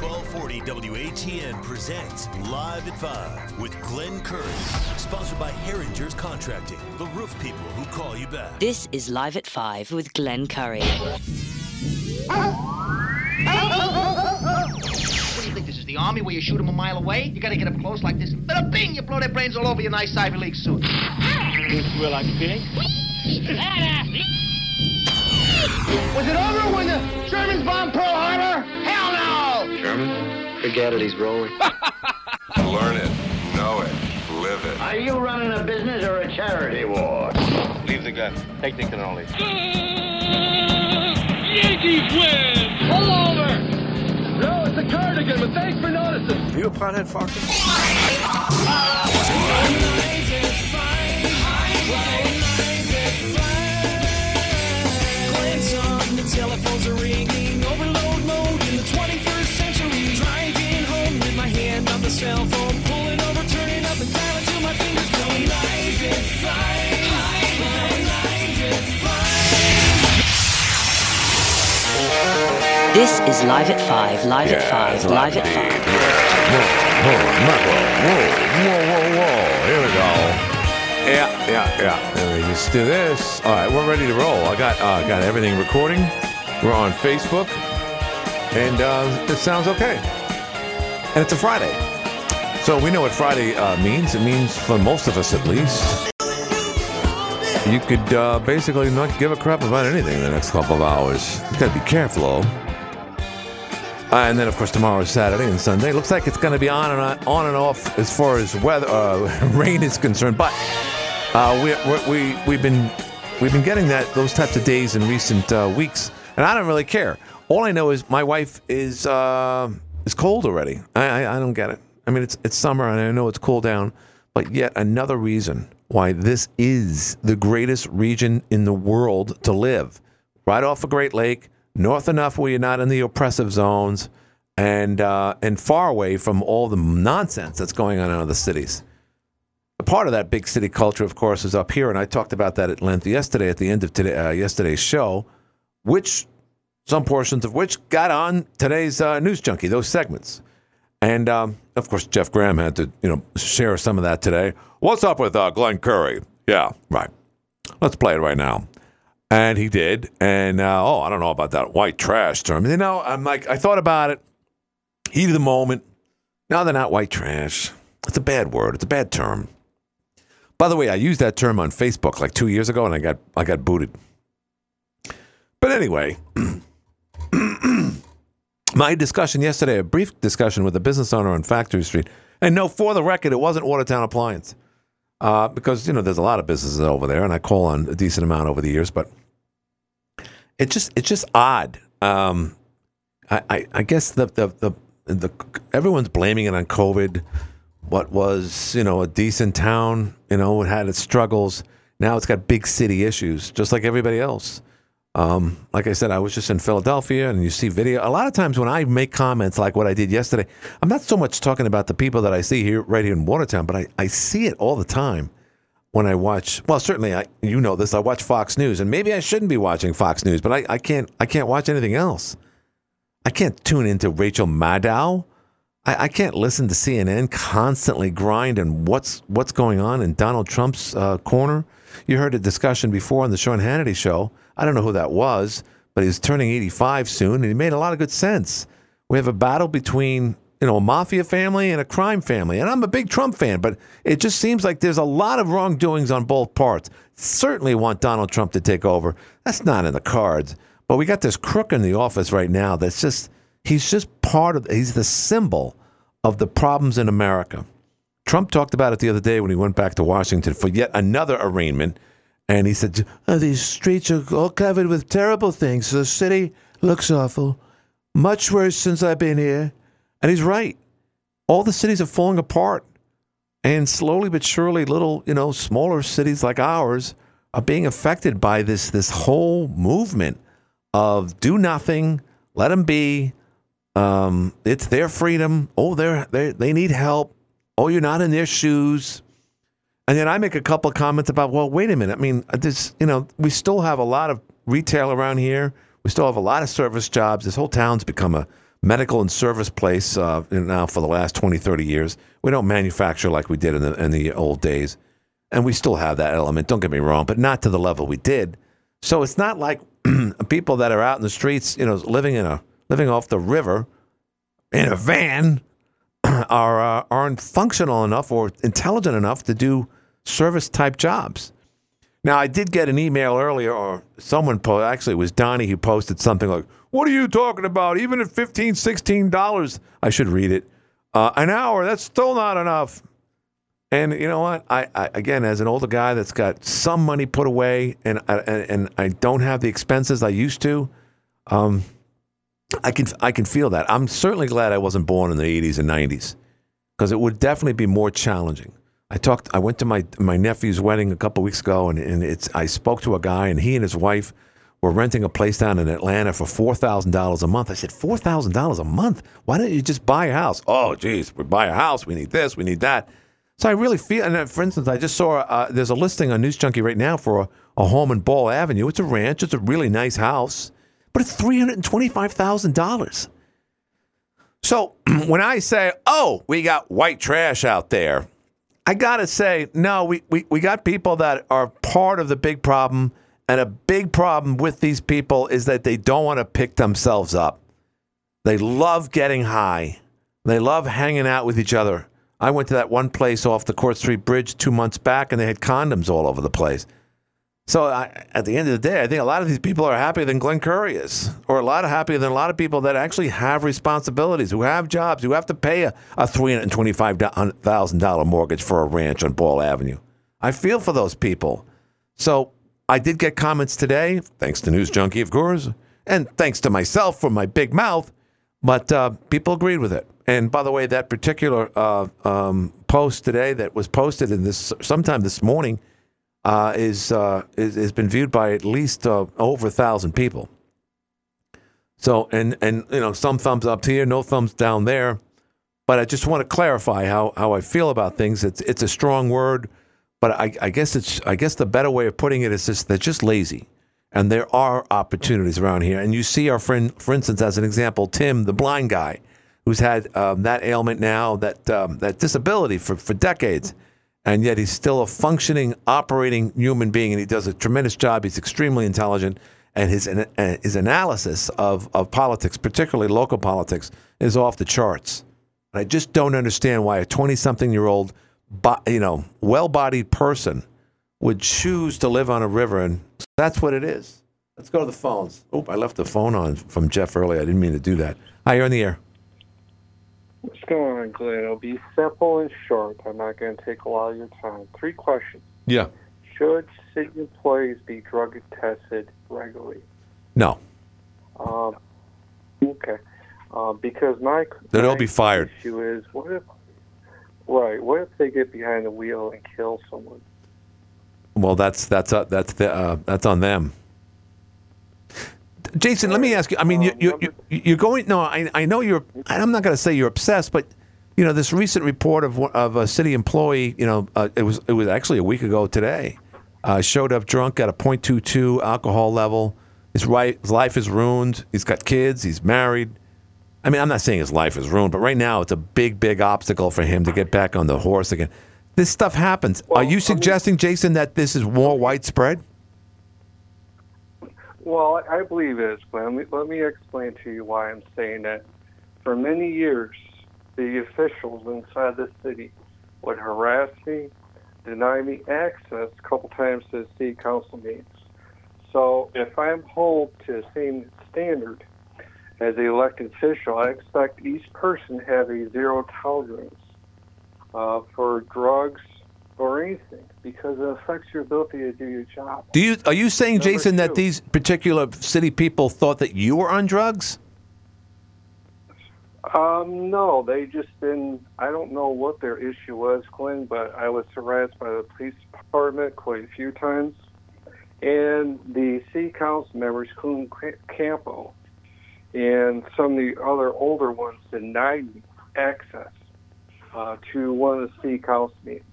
1240 WATN presents Live at 5 with Glenn Curry. Sponsored by Herringer's Contracting, the roof people who call you back. This is Live at 5 with Glenn Curry. What do you think this is, the army where you shoot them a mile away? You gotta get up close like this. Bada bing! You blow their brains all over your nice Ivy League suit. Well, like pig. Was it over when the Germans bombed Pearl Harbor? Hell no! German? Forget it, he's rolling. Learn it, know it, live it. Are you running a business or a charity war? Leave the gun. Take the cannoli. Uh, Yankees win! Pull over! No, it's a cardigan, but thanks for noticing. You a pothead, Foxy? Telephones cell phone, pulling over, turning up and dialing till my fingers go live at five. Live at five. This is Live at 5, Live at 5, Live at 5. Whoa, whoa, whoa, whoa. Here we go. Yeah, yeah, yeah. Let me just do this. All right, we're ready to roll. I got uh, got everything recording. We're on Facebook, and uh, it sounds okay. And it's a Friday, so we know what Friday uh, means. It means for most of us, at least, you could uh, basically not give a crap about anything in the next couple of hours. You gotta be careful, though. Uh, and then, of course, tomorrow is Saturday and Sunday. Looks like it's going to be on and on, on and off as far as weather, uh, rain is concerned. But uh, we, we, we, we've been we've been getting that those types of days in recent weeks, and I don't really care. All I know is my wife is is cold already. I, I I don't get it. I mean, it's it's summer, and I know it's cooled down, but yet another reason why this is the greatest region in the world to live, right off a Great Lake north enough where you're not in the oppressive zones, and uh, and far away from all the nonsense that's going on in other cities. A part of that big city culture, of course, is up here, and I talked about that at length yesterday at the end of today, uh, yesterday's show, which some portions of which got on today's uh, NewzJunky, those segments. And um, of course, Jeff Graham had to, you know, share some of that today. What's up with uh, Glenn Curry? Yeah, right. Let's play it right now. And he did. And uh, oh, I don't know about that white trash term. You know, I'm like, I thought about it. Heat of the moment. No, they're not white trash. It's a bad word. It's a bad term. By the way, I used that term on Facebook like two years ago, and I got I got booted. But anyway, my discussion yesterday, a brief discussion with a business owner on Factory Street, and no, for the record, it wasn't Watertown Appliance, uh, because you know there's a lot of businesses over there, and I call on a decent amount over the years, but it's just it's just odd. Um, I, I, I guess the, the the the everyone's blaming it on COVID. What was you know a decent town, you know, it had its struggles. Now it's got big city issues, just like everybody else. Um, like I said, I was just in Philadelphia, and you see video. A lot of times when I make comments like what I did yesterday, I'm not so much talking about the people that I see here, right here in Watertown, but I, I see it all the time when I watch. Well, certainly, I you know this. I watch Fox News, and maybe I shouldn't be watching Fox News, but I, I can't I can't watch anything else. I can't tune into Rachel Maddow. I, I can't listen to CNN constantly grind and what's what's going on in Donald Trump's uh, corner. You heard a discussion before on the Sean Hannity show. I don't know who that was, but he's turning 85 soon, and he made a lot of good sense. We have a battle between you know a mafia family and a crime family, and I'm a big Trump fan, but it just seems like there's a lot of wrongdoings on both parts. Certainly want Donald Trump to take over. That's not in the cards. But we got this crook in the office right now that's just, he's just part of, he's the symbol of the problems in America. Trump talked about it the other day when he went back to Washington for yet another arraignment. And he said, oh, These streets are all covered with terrible things. The city looks awful. Much worse since I've been here. And he's right. All the cities are falling apart. And slowly but surely, little, you know, smaller cities like ours are being affected by this, this whole movement of do nothing, let them be. Um, it's their freedom. Oh, they're, they they need help. Oh, you're not in their shoes. And then I make a couple of comments about, well, wait a minute. I mean, this, you know, we still have a lot of retail around here. We still have a lot of service jobs. This whole town's become a medical and service place uh, now for the last 20, 30 years. We don't manufacture like we did in the in the old days, and we still have that element. Don't get me wrong, but not to the level we did. So it's not like people that are out in the streets, you know, living in a living off the river in a van are uh, aren't functional enough or intelligent enough to do service type jobs. Now, I did get an email earlier, or someone po- actually it was Donnie who posted something like, "What are you talking about? Even at $15, 16 dollars, I should read it. Uh, an hour, that's still not enough." And you know what? I, I again, as an older guy that's got some money put away, and I, and, and I don't have the expenses I used to. Um, I can I can feel that. I'm certainly glad I wasn't born in the 80s and 90s because it would definitely be more challenging. I talked. I went to my my nephew's wedding a couple weeks ago, and, and it's. I spoke to a guy, and he and his wife were renting a place down in Atlanta for four thousand dollars a month. I said, four thousand dollars a month? Why don't you just buy a house? Oh, geez, we buy a house. We need this. We need that. So I really feel. And for instance, I just saw uh, there's a listing on NewzJunky right now for a, a home in Ball Avenue. It's a ranch. It's a really nice house, but it's three hundred and twenty five thousand dollars. So when I say, "Oh, we got white trash out there," I gotta say, no, we, we, we got people that are part of the big problem, and a big problem with these people is that they don't want to pick themselves up. They love getting high. They love hanging out with each other. I went to that one place off the Court Street Bridge two months back, and they had condoms all over the place. So I, at the end of the day, I think a lot of these people are happier than Glenn Curry is, or a lot happier than a lot of people that actually have responsibilities, who have jobs, who have to pay a, a three hundred twenty-five thousand dollar mortgage for a ranch on Ball Avenue. I feel for those people. So I did get comments today, thanks to NewzJunky, of course, and thanks to myself for my big mouth. But uh, people agreed with it. And by the way, that particular uh, um, post today that was posted in this sometime this morning uh, is, uh, is has been viewed by at least uh, over a thousand people. So and and you know some thumbs up here, no thumbs down there. But I just want to clarify how, how I feel about things. It's it's a strong word, but I, I guess it's I guess the better way of putting it is just they're just lazy, and there are opportunities around here. And you see our friend, for instance, as an example, Tim, the blind guy, who's had um, that ailment now, that um, that disability for for decades and yet he's still a functioning, operating human being, and he does a tremendous job. He's extremely intelligent, and his uh, his analysis of of politics, particularly local politics, is off the charts. And I just don't understand why a twenty-something-year-old, you know, well-bodied person would choose to live on a river, and that's what it is. Let's go to the phones. Oh, I left the phone on from Jeff earlier. I didn't mean to do that. Hi, you're on the air. What's going on, Glenn? It'll be simple and short. I'm not going to take a lot of your time. Three questions. Yeah. Should city employees be drug tested regularly? No. Um, okay. Um, because my Then they'll be fired. issue is what if right? What if they get behind the wheel and kill someone? Well, that's that's uh, that's the, uh, that's on them. Jason, let me ask you. I mean, you, you, you, you're going. No, I, I know you're. I'm not going to say you're obsessed, but you know this recent report of of a city employee. You know, uh, it was it was actually a week ago today. Uh, showed up drunk at a .22 alcohol level. His right, his life is ruined. He's got kids. He's married. I mean, I'm not saying his life is ruined, but right now it's a big, big obstacle for him to get back on the horse again. This stuff happens. Are you suggesting, Jason, that this is more widespread? Well, I believe it is, Glenn. Let me, let me explain to you why I'm saying that. For many years, the officials inside the city would harass me, deny me access a couple times to the city council meetings. So if I'm held to the same standard as the elected official, I expect each person to have a zero tolerance uh, for drugs or anything because it affects your ability to do your job. Do you are you saying, Number Jason, that these particular city people thought that you were on drugs? Um, no, they just didn't. I don't know what their issue was, Glenn, but I was harassed by the police department quite a few times. And the city council members, including Compo, and some of the other older ones denied me access uh, to one of the city council meetings.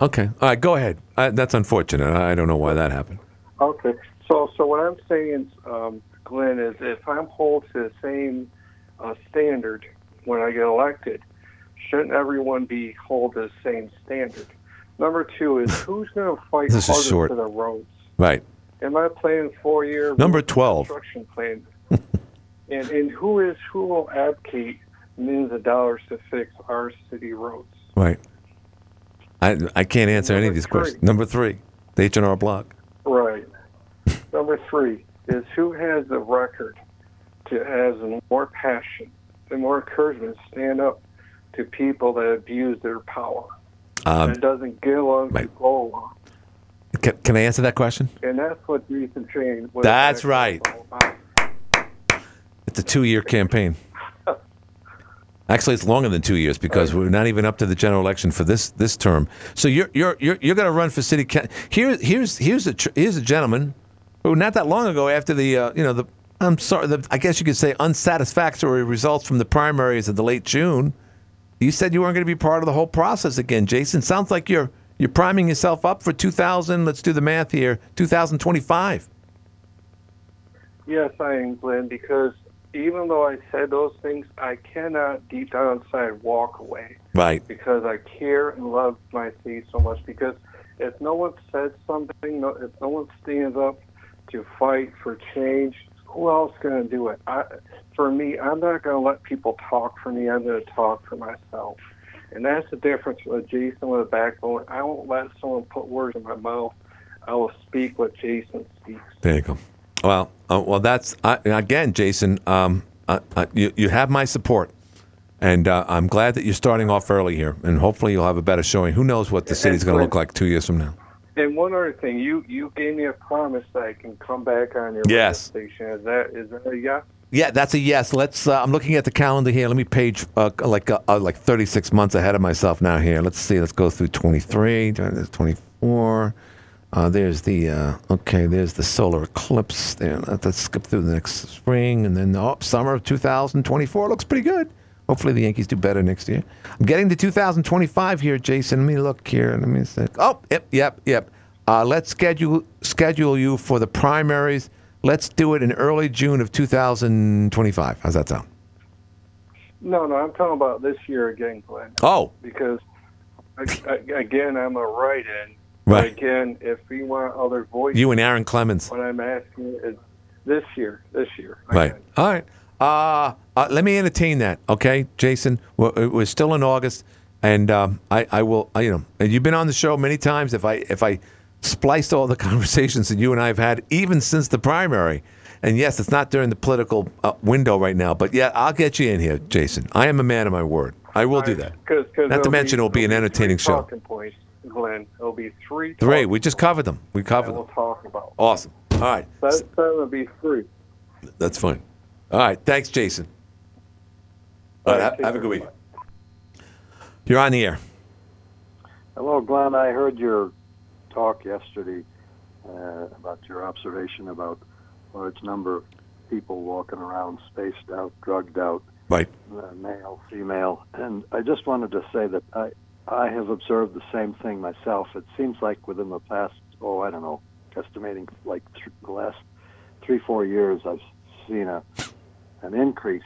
Okay. All right. Go ahead. Uh, that's unfortunate. I I don't know why that happened. Okay. So, so what I'm saying um, Glenn, is if I'm held to the same uh, standard when I get elected, shouldn't everyone be held to the same standard? Number two is who's going to fight This is harder short. for the roads? Right. Am I playing four year Number 12. construction plan? and and who is who will advocate millions of dollars to fix our city roads? Right. I I can't answer any of these three. questions. Number three, the H and R Block. Right. Number three is who has the record to has more passion and more encouragement to stand up to people that abuse their power Um, and doesn't get along to go along. can, can I answer that question? And that's what Train was. That's right. about. It's a two-year campaign. Actually, it's longer than two years because we're not even up to the general election for this this term. So you're you're you're, you're going to run for city council. Here here's here's a tr- here's a gentleman who not that long ago after the uh, you know the I'm sorry the I guess you could say unsatisfactory results from the primaries of the late June. You said you weren't going to be part of the whole process again, Jason. Sounds like you're you're priming yourself up for 2000. Let's do the math here. 2025. Yes, I am, Glenn, because even though I said those things, I cannot deep down inside walk away. Right. because I care and love my city so much. Because if no one says something, no, if no one stands up to fight for change, who else going to do it? I, for me, I'm not going to let people talk for me. I'm going to talk for myself. And that's the difference with Jason with a backbone. I won't let someone put words in my mouth. I will speak what Jason speaks. There you go. Well, uh, well, that's uh, again, Jason. Um, uh, uh, you you have my support, and uh, I'm glad that you're starting off early here, and hopefully you'll have a better showing. Who knows what the city's going to look like two years from now? And one other thing, you you gave me a promise that I can come back on your Yes. station. Is that is that a yes? Yeah, that's a yes. Let's. Uh, I'm looking at the calendar here. Let me page uh, like uh, uh, like 36 months ahead of myself now. Here, let's see. Let's go through 23, 24. Uh, there's the uh, okay. There's the solar eclipse. There. Let- Let's skip through the next spring, and then oh, summer of 2024 looks pretty good. Hopefully the Yankees do better next year. I'm getting to 2025 here, Jason. Let me look here. Let me see. Oh, yep, yep, yep. Uh, let's schedule schedule you for the primaries. Let's do it in early June of 2025. How's that sound? No, no, I'm talking about this year again, Glenn. Oh, Because I, I, again, I'm a write-in. Right. But again, if we want other voices, you and Aaron Clemens. what I'm asking is this year, this year. Right. All right. Uh, uh, let me entertain that, okay, Jason. We're, we're still in August, and um, I, I will. I, you know, and you've been on the show many times. If I if I spliced all the conversations that you and I have had, even since the primary, and yes, it's not during the political uh, window right now, but yeah, I'll get you in here, Jason. I am a man of my word. I will do that. Cause, cause Not to mention be, it'll be an entertaining show. Points, Glenn. It'll be three. Three. We just covered them. We covered we'll them. talk about. Awesome. All right. That's to be three. That's fine. All right. Thanks, Jason. All right. Have, have a good week. You're on the air. Hello, Glenn. I heard your talk yesterday uh, about your observation about large number of people walking around spaced out, drugged out, Right. uh, male, female, and I just wanted to say that I I have observed the same thing myself. It seems like within the past, oh, I don't know, estimating like th- the last three, four years, I've seen a an increase.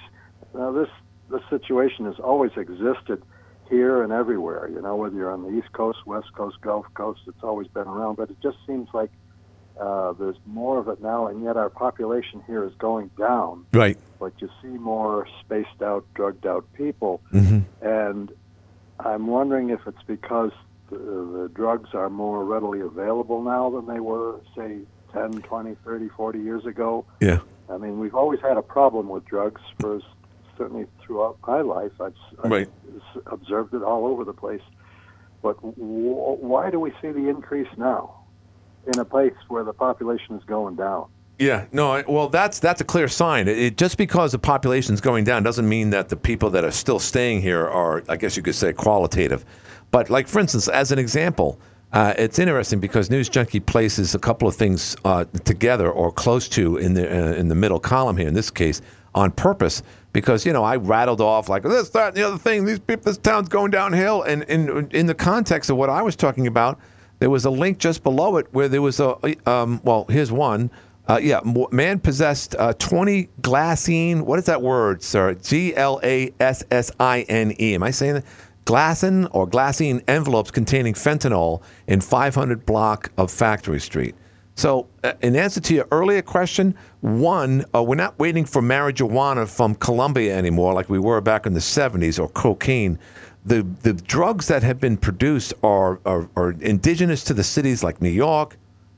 Now, this this situation has always existed here and everywhere. You know, whether you're on the East Coast, West Coast, Gulf Coast, it's always been around. But it just seems like uh, there's more of it now, and yet our population here is going down. Right. But you see more spaced out, drugged out people, Mm-hmm. and I'm wondering if it's because the, the drugs are more readily available now than they were, say, 10, 20, 30, 40 years ago. Yeah. I mean, we've always had a problem with drugs for certainly throughout my life. I've, I've Right. observed it all over the place. But w- why do we see the increase now in a place where the population is going down? Yeah, no. I- Well, that's that's a clear sign. It, it- just because the population's going down doesn't mean that the people that are still staying here are, I guess you could say, qualitative. But like for instance, as an example, uh, it's interesting because NewzJunky places a couple of things uh, together or close to in the uh, in the middle column here. In this case, on purpose, because you know I rattled off like this, that, and the other thing. These people, this town's going downhill, and in in the context of what I was talking about, there was a link just below it where there was a um, well, here's one. Uh, yeah, man possessed uh, 20 glassine. What is that word, sir? G L A S S I N E. Am I saying that? Or glassine envelopes containing fentanyl in 500 block of Factory Street. So, uh, in answer to your earlier question, one, uh, we're not waiting for marijuana from Colombia anymore like we were back in the 70s or cocaine. The, the drugs that have been produced are, are, are indigenous to the cities like New York,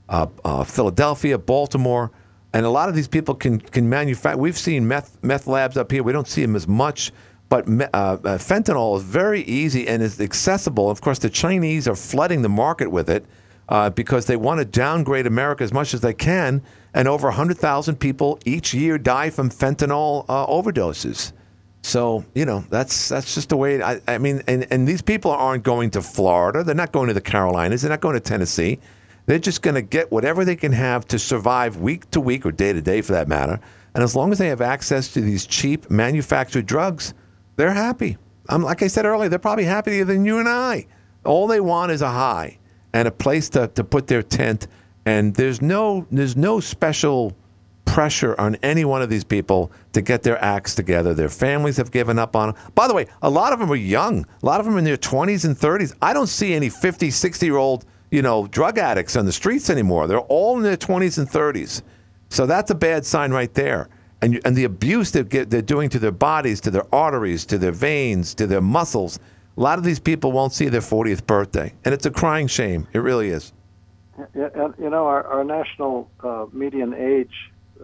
uh, uh, Philadelphia, Baltimore, and a lot of these people can can manufacture. We've seen meth meth labs up here. We don't see them as much, but me- uh, uh, fentanyl is very easy and is accessible. Of course, the Chinese are flooding the market with it uh, because they want to downgrade America as much as they can. And over 100,000 people each year die from fentanyl uh, overdoses. So you know that's that's just the way. I, I mean, and, and these people aren't going to Florida. They're not going to the Carolinas. They're not going to Tennessee. They're just going to get whatever they can have to survive week to week or day to day, for that matter. And as long as they have access to these cheap manufactured drugs, they're happy. Um, like I said earlier, they're probably happier than you and I. All they want is a high and a place to, to put their tent. And there's no there's no special pressure on any one of these people to get their acts together. Their families have given up on them. By the way, a lot of them are young. A lot of them are in their 20s and 30s. I don't see any 50, 60 year old, you know, drug addicts on the streets anymore. They're all in their 20s and 30s. So that's a bad sign right there. And, you- and the abuse they get, they're doing to their bodies, to their arteries, to their veins, to their muscles. A lot of these people won't see their 40th birthday. And it's a crying shame. It really is. And you know, our, our national uh, median age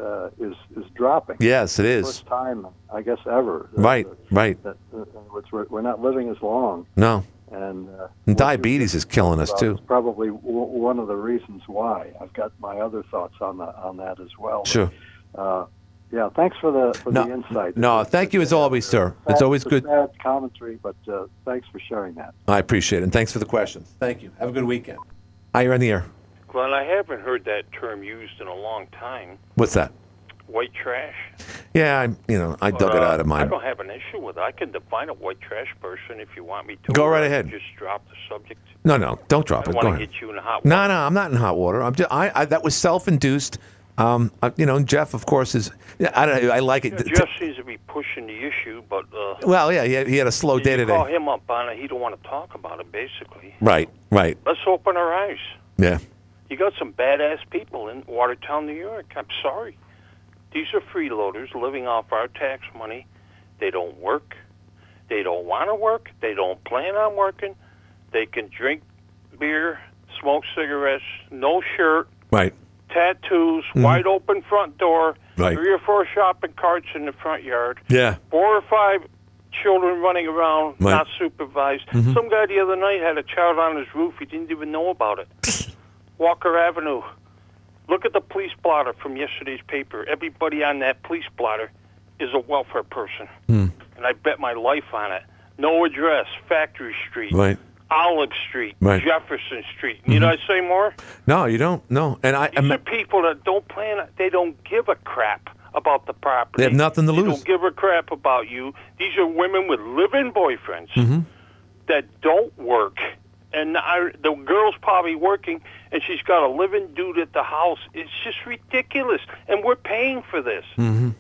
uh, is is dropping. Yes, it is. First time, I guess, ever. Right, right. That, uh, in other words, we're, we're not living as long, No. And, uh, And diabetes is killing us, too. It's probably w- one of the reasons why. I've got my other thoughts on the, on that as well. Sure. Uh, yeah, thanks for the for No, the insight. no, thank you as always, sir. It's always good. Sad commentary, but uh, thanks for sharing that. I appreciate it. And thanks for the questions. Thank you. Have a good weekend. Hi, you're on the air. Glenn, I haven't heard that term used in a long time. What's that? White trash. Yeah, I, you know, I dug But, it uh, out of my. I don't have an issue with it. I can define a white trash person if you want me to. Go right ahead. Just drop the subject. No, no, don't I drop don't it. Go want to ahead. get you in hot water. No, no, I'm not in hot water. I'm just, I, I that was self-induced. Um, uh, you know, Jeff, of course, is. Yeah, I don't. I like it. Jeff seems to be pushing the issue, but uh, well, yeah, he had, he had a slow day today. call him up on it. He don't want to talk about it. Basically, Right, right. let's open our eyes. Yeah. You got some badass people in Watertown, New York. I'm sorry. These are freeloaders living off our tax money. They don't work. They don't want to work. They don't plan on working. They can drink beer, smoke cigarettes, no shirt, Right. tattoos, Mhm. wide open front door, Right. three or four shopping carts in the front yard, Yeah. four or five children running around, Right. not supervised. Mhm. Some guy the other night had a child on his roof. He didn't even know about it. Walker Avenue. Look at the police blotter from yesterday's paper. Everybody on that police blotter is a welfare person, Hmm. and I bet my life on it. No address, Factory Street, Right. Olive Street, Right. Jefferson Street. Need I say more? No, you don't. No, and I. These I'm, are people that don't plan. They don't give a crap about the property. They have nothing to lose. They lose. don't give a crap about you. These are women with living boyfriends hmm that don't work, and I, the girl's probably working, and she's got a living dude at the house. It's just ridiculous, and we're paying for this. hmm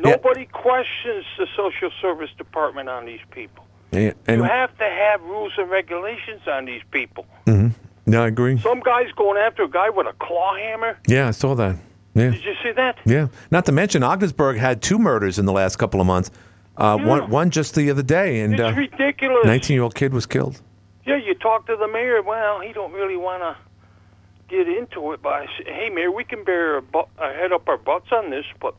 Nobody questions the social service department on these people. Yeah, you have to have rules and regulations on these people. hmm No, I agree. Some guy's going after a guy with a claw hammer. Yeah, I saw that. Yeah. Did you see that? Yeah. Not to mention, Ogdensburg had two murders in the last couple of months. Uh, Yeah. One, one just the other day, and It's uh, ridiculous. 19-year-old kid was killed. Yeah, you talk to the mayor. Well, he don't really want to get into it, but I say, hey, mayor, we can bear our, bu- head up our butts on this, but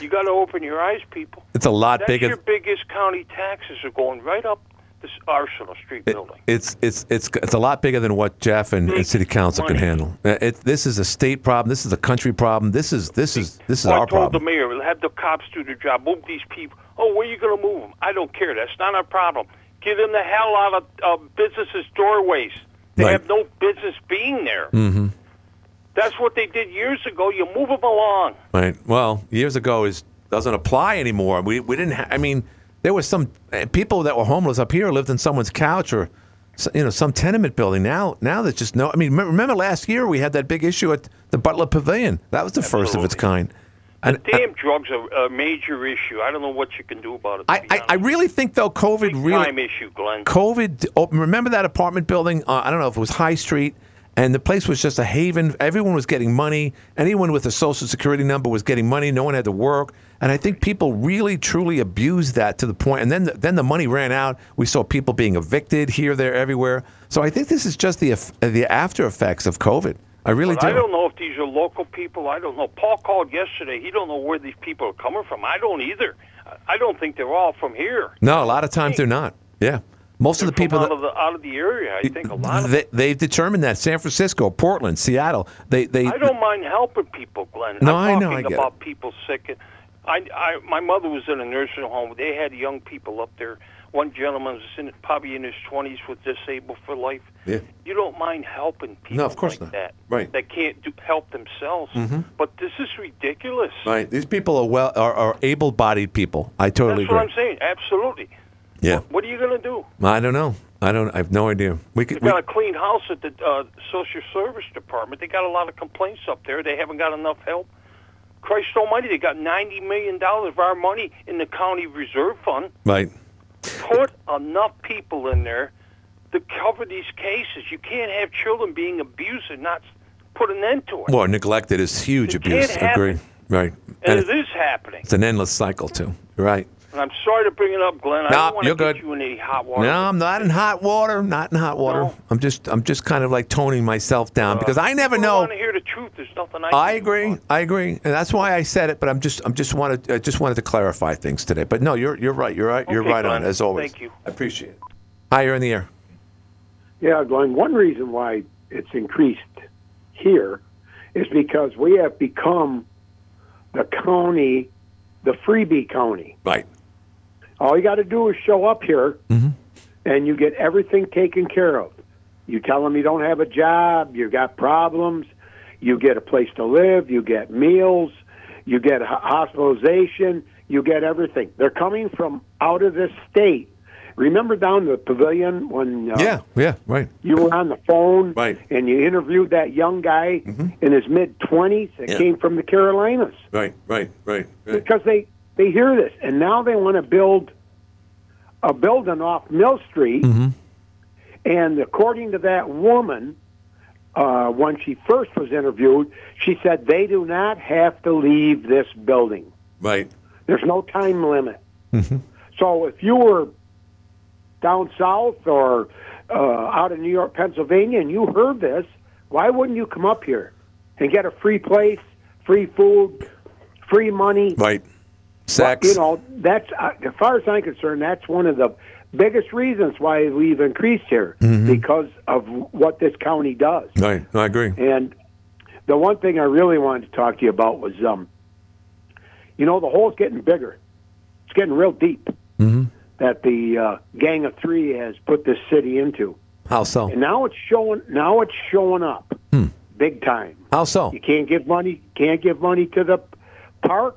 you got to open your eyes, people. It's a lot That's bigger. your biggest county taxes are going right up this Arsenal Street building. It's it's it's it's a lot bigger than what Jeff and, and City Council can handle. Uh, It, this is a state problem. This is a country problem. This is this is this is Well, our I told problem. the mayor, we'll have the cops do their job. Move these people. Oh, where are you going to move them? I don't care. That's not our problem. Get them the hell out of uh, businesses' doorways. They Right. have no business being there. Mm-hmm. That's what they did years ago. You move them along. Right. Well, years ago is doesn't apply anymore. We we didn't. Ha- I mean, there was some uh, people that were homeless up here lived in someone's couch or you know, some tenement building. Now, now there's just no. I mean, remember, remember last year we had that big issue at the Butler Pavilion. That was the first of its kind. And Damn drugs are a major issue. I don't know what you can do about it. I, I, I really think though COVID really Time issue, Glenn. COVID. Oh, remember that apartment building? Uh, I don't know if it was High Street, and the place was just a haven. Everyone was getting money. Anyone with a social security number was getting money. No one had to work, and I think people really truly abused that to the point. And then the, then the money ran out. We saw people being evicted here, there, everywhere. So I think this is just the the after effects of COVID. I really do. I don't know if these are local people. I don't know. Paul called yesterday. He don't know where these people are coming from. I don't either. I- don't think they're all from here. No, a lot of times they're not. Yeah, most of the people out that of the out of the area. I think a lot of. they, they've determined that San Francisco, Portland, Seattle. They they I don't mind helping people, Glenn. No, I'm I know, I get about people sick. I, I, my mother was in a nursing home. They had young people up there. One gentleman was in, probably in his twenties, was disabled for life. Yeah. You don't mind helping people No, of course like not. that. Right. That can't do, help themselves. Mhm. But this is ridiculous. Right. These people are well are, are able-bodied people. I totally That's what I'm agree. saying. Absolutely. Yeah. What are you going to do? I don't know. I don't. I have no idea. We could. We, got a clean house at the uh, social service department. They got a lot of complaints up there. They haven't got enough help. Christ Almighty, they got ninety million dollars of our money in the county reserve fund. right. Put enough people in there to cover these cases. You can't have children being abused and not put an end to it. Well, neglected is huge It abuse. Agree. Right. and it's, it is happening. it's an endless cycle too. Right. And I'm sorry to bring it up, Glenn. I no, don't want to get good. you in any hot water. No, I'm not in hot water. Not in hot water. No. I'm just. I'm just kind of like toning myself down uh, because I never I know. Want to hear the truth. There's nothing I. I can do agree. about it. I agree, and that's why I said it. But I'm just, I'm just wanted, I just wanted to clarify things today. But no, you're, you're right. You're right. You're Okay, right on Glenn. as always. Thank you. I appreciate it. Hi, you're in the air. Yeah, Glenn, one reason why it's increased here is because we have become the county, the freebie county. Right. All you got to do is show up here mm-hmm. and you get everything taken care of. You tell them you don't have a job, you got problems, you get a place to live, you get meals, you get hospitalization, you get everything. They're coming from out of this state. Remember down the pavilion when uh, Yeah. Yeah. Right. you were on the phone Right. and you interviewed that young guy in his mid 20s that Yeah. came from the Carolinas Right. Right. Right. Right. because they they hear this and now they want to build a building off Mill Street Mm-hmm. and according to that woman uh, when she first was interviewed she said they do not have to leave this building Right. there's no time limit Mhm. so if you were down south or uh, out of New York, Pennsylvania, and you heard this, why wouldn't you come up here and get a free place, free food, free money? Right. Sex. You know, that's uh, as far as I'm concerned, that's one of the biggest reasons why we've increased here Mhm. because of what this county does. Right. I agree. And the one thing I really wanted to talk to you about was, um, you know, the hole's getting bigger. It's getting real deep Mm-hmm. that the uh, Gang of Three has put this city into, How so? and now it's showing. Now it's showing up Hmm. big time. How so? You can't give money. Can't give money to the park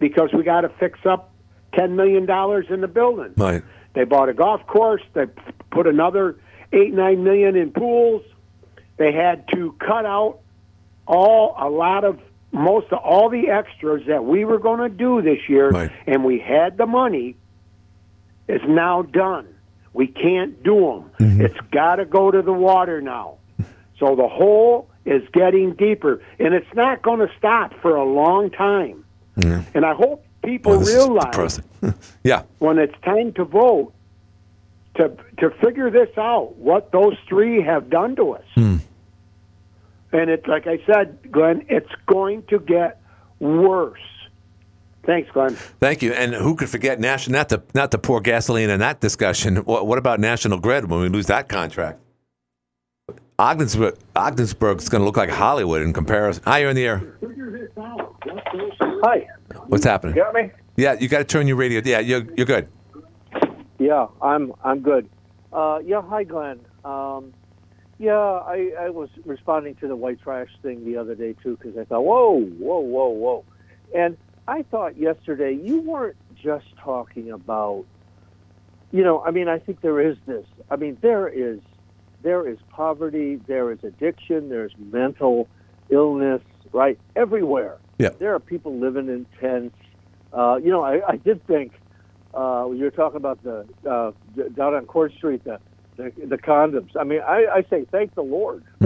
because we got to fix up ten million dollars in the building. Right. They bought a golf course. They put another eight nine million in pools. They had to cut out all a lot of most of all the extras that we were going to do this year, Right. and we had the money. Is now done. We can't do them. Mm-hmm. It's got to go to the water now. So the hole is getting deeper, and it's not going to stop for a long time. Yeah. And I hope people Well, realize yeah. when it's time to vote to to figure this out what those three have done to us Hmm. and it's like i said glenn it's going to get worse thanks glenn Thank you. And who could forget national? Not to not to pour gasoline in that discussion. What, what about National Grid when we lose that contract? Ogdensburg, Ogdensburg's going to look like Hollywood in comparison. Hi, you're in the air. Hi. What's happening? You Got me? Yeah, you got to turn your radio. Yeah, you're you're good. Yeah, I'm I'm good. Uh, yeah, hi Glenn. Um, yeah, I, I was responding to the white trash thing the other day too because I thought, whoa, whoa, whoa, whoa, and I thought yesterday you weren't just talking about you know, I mean, I think there is this. I mean, there is there is poverty, there is addiction, there's mental illness, right? Everywhere. Yeah. There are people living in tents. Uh, you know, I, I did think uh, when you were talking about the uh, down on Court Street, the the, the condoms. I mean, I, I say thank the Lord.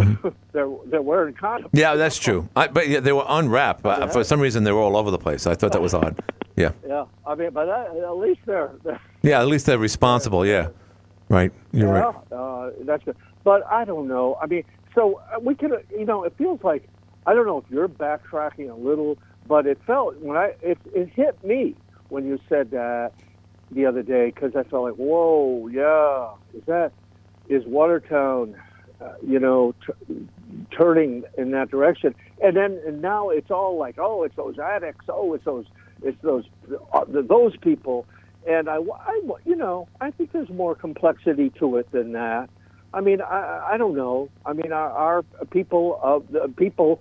they're they're wearing condoms. Yeah, that's true. I, but yeah, they were unwrapped. Uh, For some reason, they were all over the place. I thought that was odd. Yeah. Yeah, I mean, but that, at least they're, they're Yeah, at least they're responsible. Yeah. Right. You're yeah, right. uh, that's good. But I don't know. I mean, so uh, we could, you know, it feels like I don't know if you're backtracking a little, but it felt when I it it hit me when you said that the other day because I felt like, whoa, yeah, is that is Watertown, uh, you know, t- turning in that direction? And then and now it's all like, oh, it's those addicts, oh, it's those it's those uh, those people. And I, I, you know, I think there's more complexity to it than that. I mean, I, I don't know. I mean, our, our people the people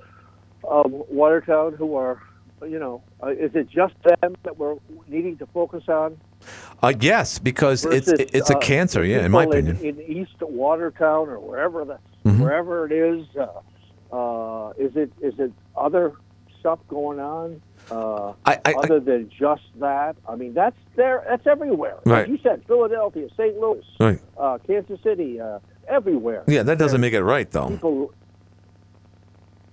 of Watertown who are, you know, uh, is it just them that we're needing to focus on? Uh, yes, because it's versus, it's a uh, cancer. Yeah, in my opinion. in, East Watertown or wherever the Mhm. wherever it is. Uh, uh, is it is it other stuff going on? Uh, I, I, other than just that, I mean, that's there. That's everywhere. Right. Like you said, Philadelphia, St. Louis, Right. uh, Kansas City, uh, everywhere. Yeah, that doesn't make it right, though. People,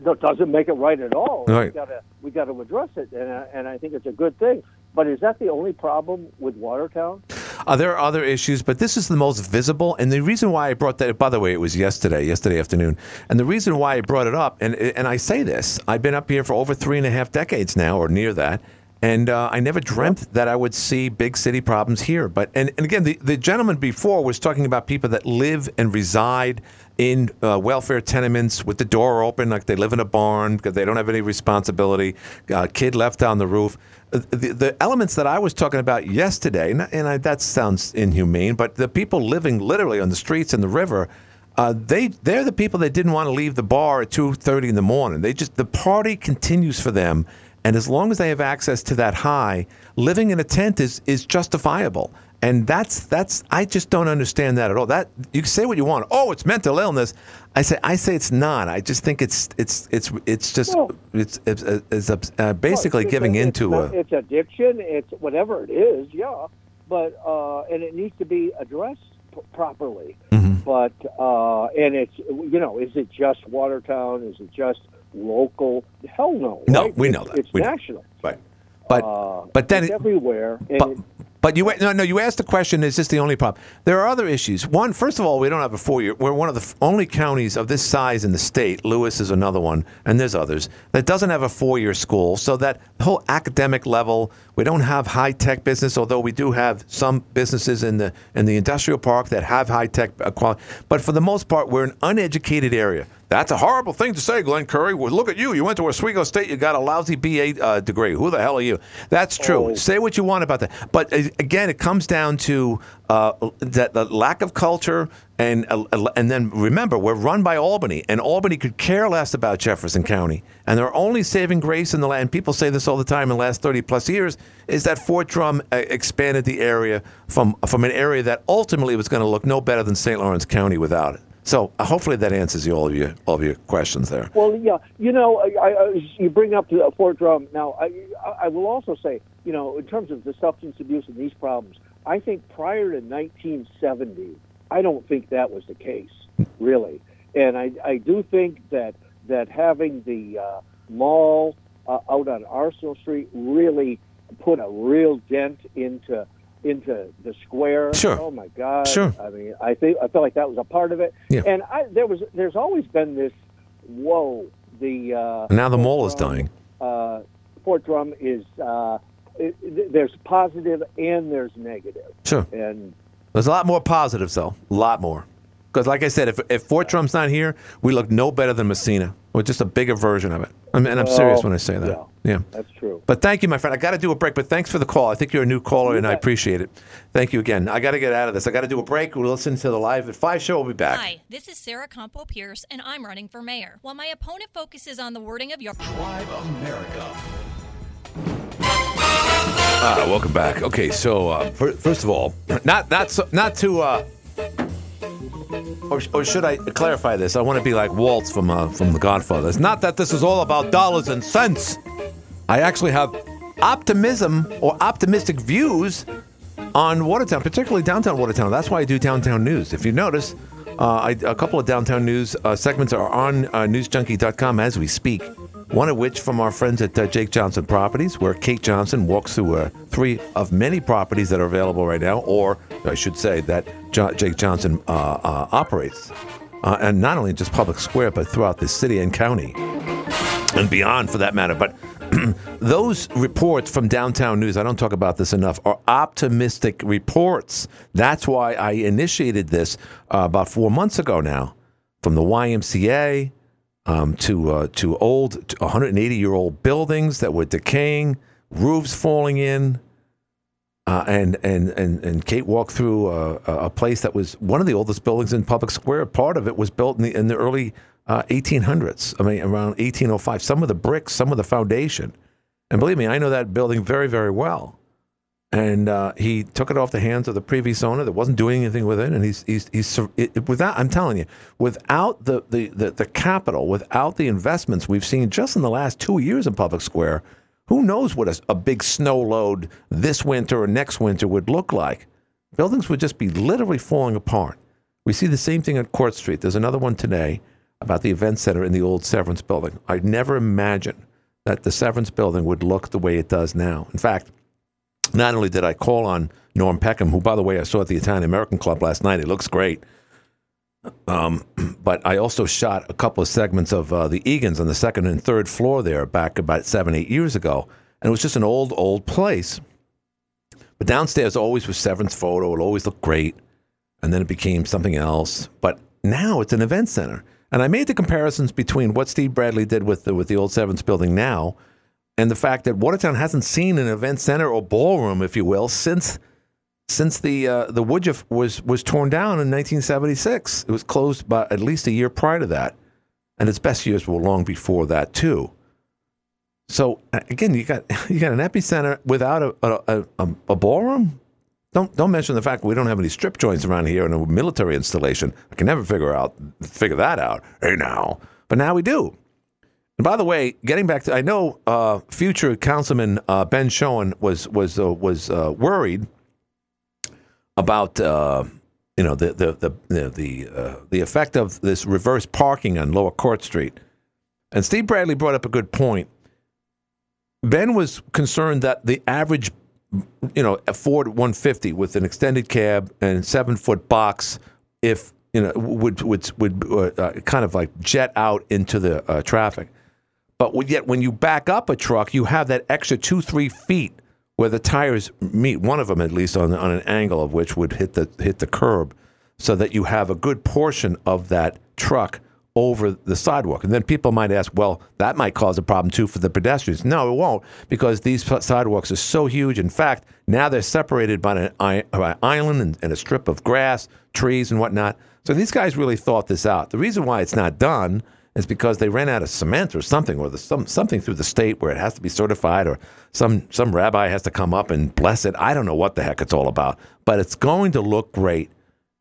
no, doesn't make it right at all. We Right. gotta we got to address it, and I, and I think it's a good thing. But is that the only problem with Watertown? Uh, there are other issues, but this is the most visible. And the reason why I brought that, by the way, it was yesterday, yesterday afternoon. And the reason why I brought it up, and and I say this, I've been up here for over three and a half decades now, or near that. And uh, I never dreamt that I would see big city problems here. But and, and again, the, the gentleman before was talking about people that live and reside in uh, welfare tenements with the door open, like they live in a barn because they don't have any responsibility. Uh, kid left on the roof. Uh, The, the elements that I was talking about yesterday, and, and I, that sounds inhumane, but the people living literally on the streets and the river. Uh, they they're the people that didn't want to leave the bar at two thirty in the morning. They just the party continues for them, and as long as they have access to that high, living in a tent is is justifiable. And that's that's I just don't understand that at all. That you can say what you want. Oh, it's mental illness. I say I say it's not. I just think it's it's it's it's just it's it's, it's, uh, basically Well, giving into a it's addiction. It's whatever it is, yeah. But uh, and it needs to be addressed p- properly. Mm-hmm. But uh, and it's you know, is it just Watertown? Is it just local? Hell no. No, right? we know that. It's We know. national. Right. But Uh, but then it- everywhere. But, but you no no you asked the question is this the only problem? There are other issues. One, first of all, we don't have a four year. We're one of the only counties of this size in the state. Lewis is another one, and there's others that doesn't have a four year school. So that whole academic level, we don't have high tech business. Although we do have some businesses in the in the industrial park that have high tech quality. But for the most part, we're an uneducated area. That's a horrible thing to say, Glenn Curry. Well, look at you. You went to Oswego State. You got a lousy BA uh, degree. Who the hell are you? That's true. Say what you want about that. But uh, again, it comes down to uh, that the lack of culture. And uh, and then remember, we're run by Albany, and Albany could care less about Jefferson County. And their only saving grace in the land, people say this all the time in the last 30 plus years, is that Fort Drum uh, expanded the area from, from an area that ultimately was going to look no better than St. Lawrence County without it. So uh, hopefully that answers you all of your all of your questions there. Well, yeah, you know, I, I, you bring up the Fort Drum. Now, I, I will also say, you know, in terms of the substance abuse and these problems, I think prior to 1970, I don't think that was the case, really. And I, I do think that that having the uh, mall uh, out on Arsenal Street really put a real dent into into the square. Sure. Oh my God. Sure. I think I feel like that was a part of it. Yeah. And I there was there's always been this whoa the uh, And now the mall is dying. uh, Fort Drum is uh, it, there's positive and there's negative. Sure. And There's a lot more positives, though. A lot more. Because, like I said, if, if Fort Drum's not here, we look no better than Massena. We're just a bigger version of it. I mean, and I'm serious when I say that. yeah. Yeah. that's true. But thank you, my friend. I got to do a break, but thanks for the call. I think you're a new caller, and I appreciate it. Thank you again. I got to get out of this. I got to do a break. We'll listen to the live at 5 show. We'll be back. Hi, this is Sarah Compo Pierce, and I'm running for mayor. While my opponent focuses on the wording of your Drive America. Ah, welcome back. Okay, so uh, first of all, not not so, not to, uh, or, or should I clarify this? I want to be like Woltz from uh, from The Godfather. It's not that this is all about dollars and cents. I actually have optimism or optimistic views on Watertown, particularly downtown Watertown. That's why I do downtown news. If you notice, uh, I, a couple of downtown news uh, segments are on uh, newzjunky.com as we speak. One of which from our friends at uh, Jake Johnson Properties, where Kate Johnson walks through uh, three of many properties that are available right now, or I should say that jo- Jake Johnson uh, uh, operates. Uh, and not only just public square, but throughout the city and county and beyond for that matter. But those reports from downtown news, I don't talk about this enough, are optimistic reports. That's why I initiated this uh, about four months ago now from the YMCA um, to, uh, to old 180 year old buildings that were decaying, roofs falling in. Uh, and, and, and, and Kate walked through uh, a, a place that was one of the oldest buildings in Public Square. Part of it was built in the, in the early uh, 1800s. I mean, around 1805. Some of the bricks, some of the foundation. And believe me, I know that building very, very well. And uh, he took it off the hands of the previous owner that wasn't doing anything with it. And he's, he's, he's it, without, I'm telling you, without the, the, the, the capital, without the investments we've seen just in the last two years in Public Square, who knows what a, a big snow load this winter or next winter would look like? Buildings would just be literally falling apart. We see the same thing at Court Street. There's another one today about the event center in the old Severance building. I'd never imagined that the Severance building would look the way it does now. In fact, not only did I call on Norm Peckham, who, by the way, I saw at the Italian American Club last night, it looks great. Um, but I also shot a couple of segments of uh, the Egan's on the second and third floor there back about seven, eight years ago. And it was just an old, old place. But downstairs always was Severance photo. It always looked great. And then it became something else. But now it's an event center. And I made the comparisons between what Steve Bradley did with the, with the old Severance building now and the fact that Watertown hasn't seen an event center or ballroom, if you will, since since the uh, the Woodruff was was torn down in 1976. It was closed by at least a year prior to that, and its best years were long before that too. So again, you got you got an epicenter without a a, a, a ballroom. Don't don't mention the fact we don't have any strip joints around here in a military installation. I can never figure out figure that out. Hey now, but now we do. And by the way, getting back to, I know uh, future Councilman uh, Ben Schoen was was uh, was uh, worried about uh, you know the the the the the, uh, the effect of this reverse parking on Lower Court Street, and Steve Bradley brought up a good point. Ben was concerned that the average, you know, Ford 150 with an extended cab and seven foot box, if you know, would would would kind of like jet out into the traffic. But yet, when you back up a truck, you have that extra two, three feet where the tires meet. One of them, at least, on on an angle of which would hit the hit the curb, so that you have a good portion of that truck over the sidewalk. And then people might ask, well, that might cause a problem too for the pedestrians. No, it won't, because these sidewalks are so huge. In fact, now they're separated by an by an island and, and a strip of grass, trees, and whatnot. So these guys really thought this out. The reason why it's not done is because they ran out of cement or something, or the, some, something through the state where it has to be certified, or some, some rabbi has to come up and bless it. I don't know what the heck it's all about, but it's going to look great.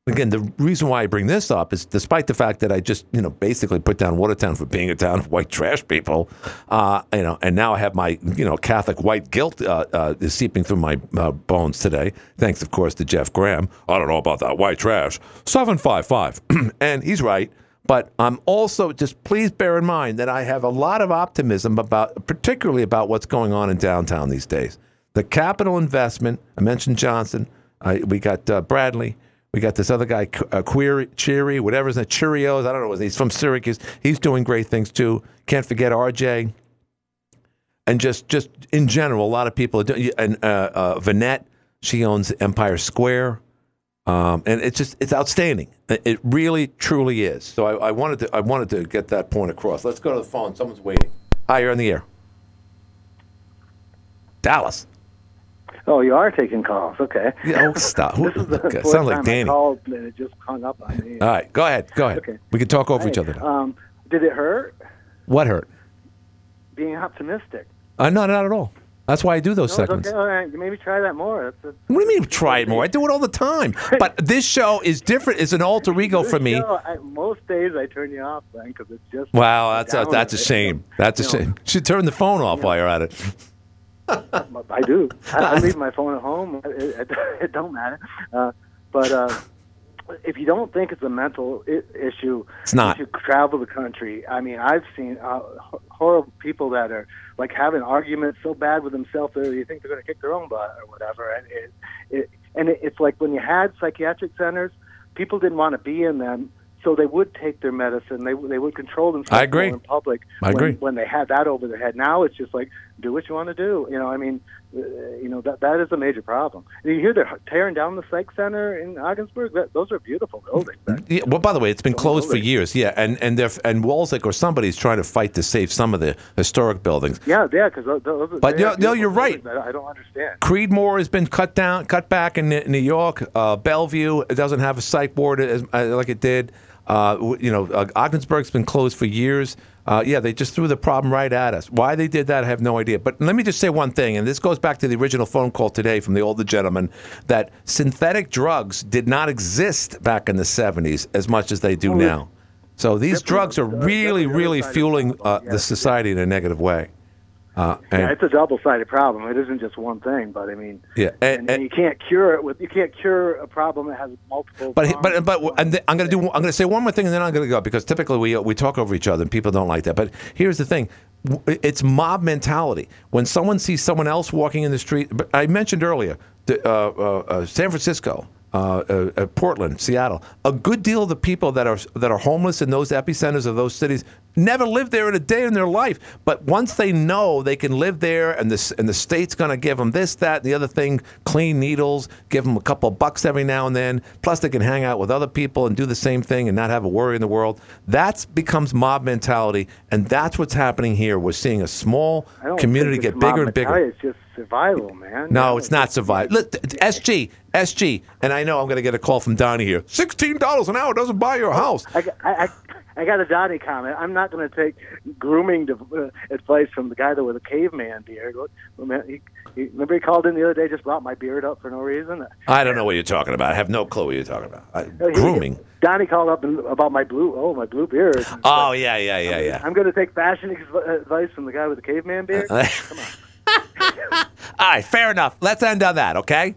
Again, the reason why I bring this up is despite the fact that I just, you know, basically put down Watertown for being a town of white trash people, uh, you know, and now I have my, you know, Catholic white guilt uh, uh, is seeping through my uh, bones today, thanks, of course, to Jeff Graham. I don't know about that white trash. 755. and he's right. But I'm also just please bear in mind that I have a lot of optimism about, particularly about what's going on in downtown these days. The capital investment, I mentioned Johnson, we got uh, Bradley, we got this other guy, uh, Query, Cheery, whatever his name, Cheerios, I don't know, he's from Syracuse. He's doing great things too. Can't forget RJ. And just, just in general, a lot of people are doing, and uh, uh, Vanette, she owns Empire Square. Um, and it's just it's outstanding. It really truly is. So I, I wanted to I wanted to get that point across. Let's go to the phone. Someone's waiting. Hi, you're on the air. Dallas. Oh, you are taking calls. Okay. Yeah, oh, stop. This is the okay, sounds like time Danny. I called and it just hung up on me. All right, go ahead. Go ahead. Okay. We can talk over each other now. Um, did it hurt What hurt? being optimistic? Uh, no, not at all. That's why I do those No, segments. okay. All right. Maybe try that more. What do you mean try it more? I do it all the time. But this show is different. It's an alter ego for me. No, I, most days I turn you off, then, because it's just. Wow, that's a, that's a shame. That's a You know, shame. Should turn the phone off while you're at it. I do. I, I leave my phone at home. It, it, it don't matter. Uh, but uh, if you don't think it's a mental I- issue, It's not. You travel the country. I mean, I've seen uh, horrible people that are like having arguments so bad with themselves that you think they're going to kick their own butt or whatever. And it, it and it, it's like when you had psychiatric centers, people didn't want to be in them. So they would take their medicine. They they would control themselves I agree. in public. I when, agree. when they had that over their head. Now it's just like do what you want to do. You know, I mean, you know that that is a major problem. And you hear they're tearing down the psych center in Ogdensburg. That, those are beautiful buildings. Yeah, well, by the way, it's been closed for years. Yeah, and and they're, and Walczyk or somebody's trying to fight to save some of the historic buildings. Yeah, yeah, because But no- no, you're right. I, don't understand. Creedmoor has been cut down, cut back in New York. Uh, Bellevue it doesn't have a psych ward as, uh, like it did. Uh, you know, uh, Ogdensburg's been closed for years. Uh, yeah, they just threw the problem right at us. Why they did that, I have no idea. But let me just say one thing, and this goes back to the original phone call today from the older gentleman that synthetic drugs did not exist back in the 70s as much as they do now. So these drugs are really, really fueling uh, the society in a negative way. Uh, and, Yeah, it's a double-sided problem. It isn't just one thing, but I mean, yeah, and- and, and you can't cure it with you can't cure a problem that has multiple. But but but th- I'm going to do I'm going to say one more thing and then I'm going to go because typically we we talk over each other and people don't like that. But here's the thing. It's mob mentality. When someone sees someone else walking in the street, but I mentioned earlier, the, uh, uh, uh, San Francisco, uh, uh, uh, Portland, Seattle. A good deal of the people that are that are homeless in those epicenters of those cities never lived there in a day in their life. But once they know they can live there, and this and the state's going to give them this, that, and the other thing, clean needles, give them a couple bucks every now and then. Plus, they can hang out with other people and do the same thing and not have a worry in the world. That becomes mob mentality, and that's what's happening here. We're seeing a small community get bigger and bigger. It's just survival, man. No, it's not survival. Look, SG, SG, and I know I'm going to get a call from Donnie here. Sixteen dollars an hour doesn't buy your house. I, I, I, I got a Donnie comment. I'm not going to take grooming to, uh, advice from the guy that was a caveman beard. He, he, remember he called in the other day, just brought my beard up for no reason. I don't know what you're talking about. I have no clue what you're talking about. I, he- grooming. Donnie called up and, about my blue, oh, my blue beard. Oh yeah, yeah, yeah, yeah. I'm going to take fashion ex- advice from the guy with the caveman beard. Come on. All right, fair enough. Let's end on that, okay?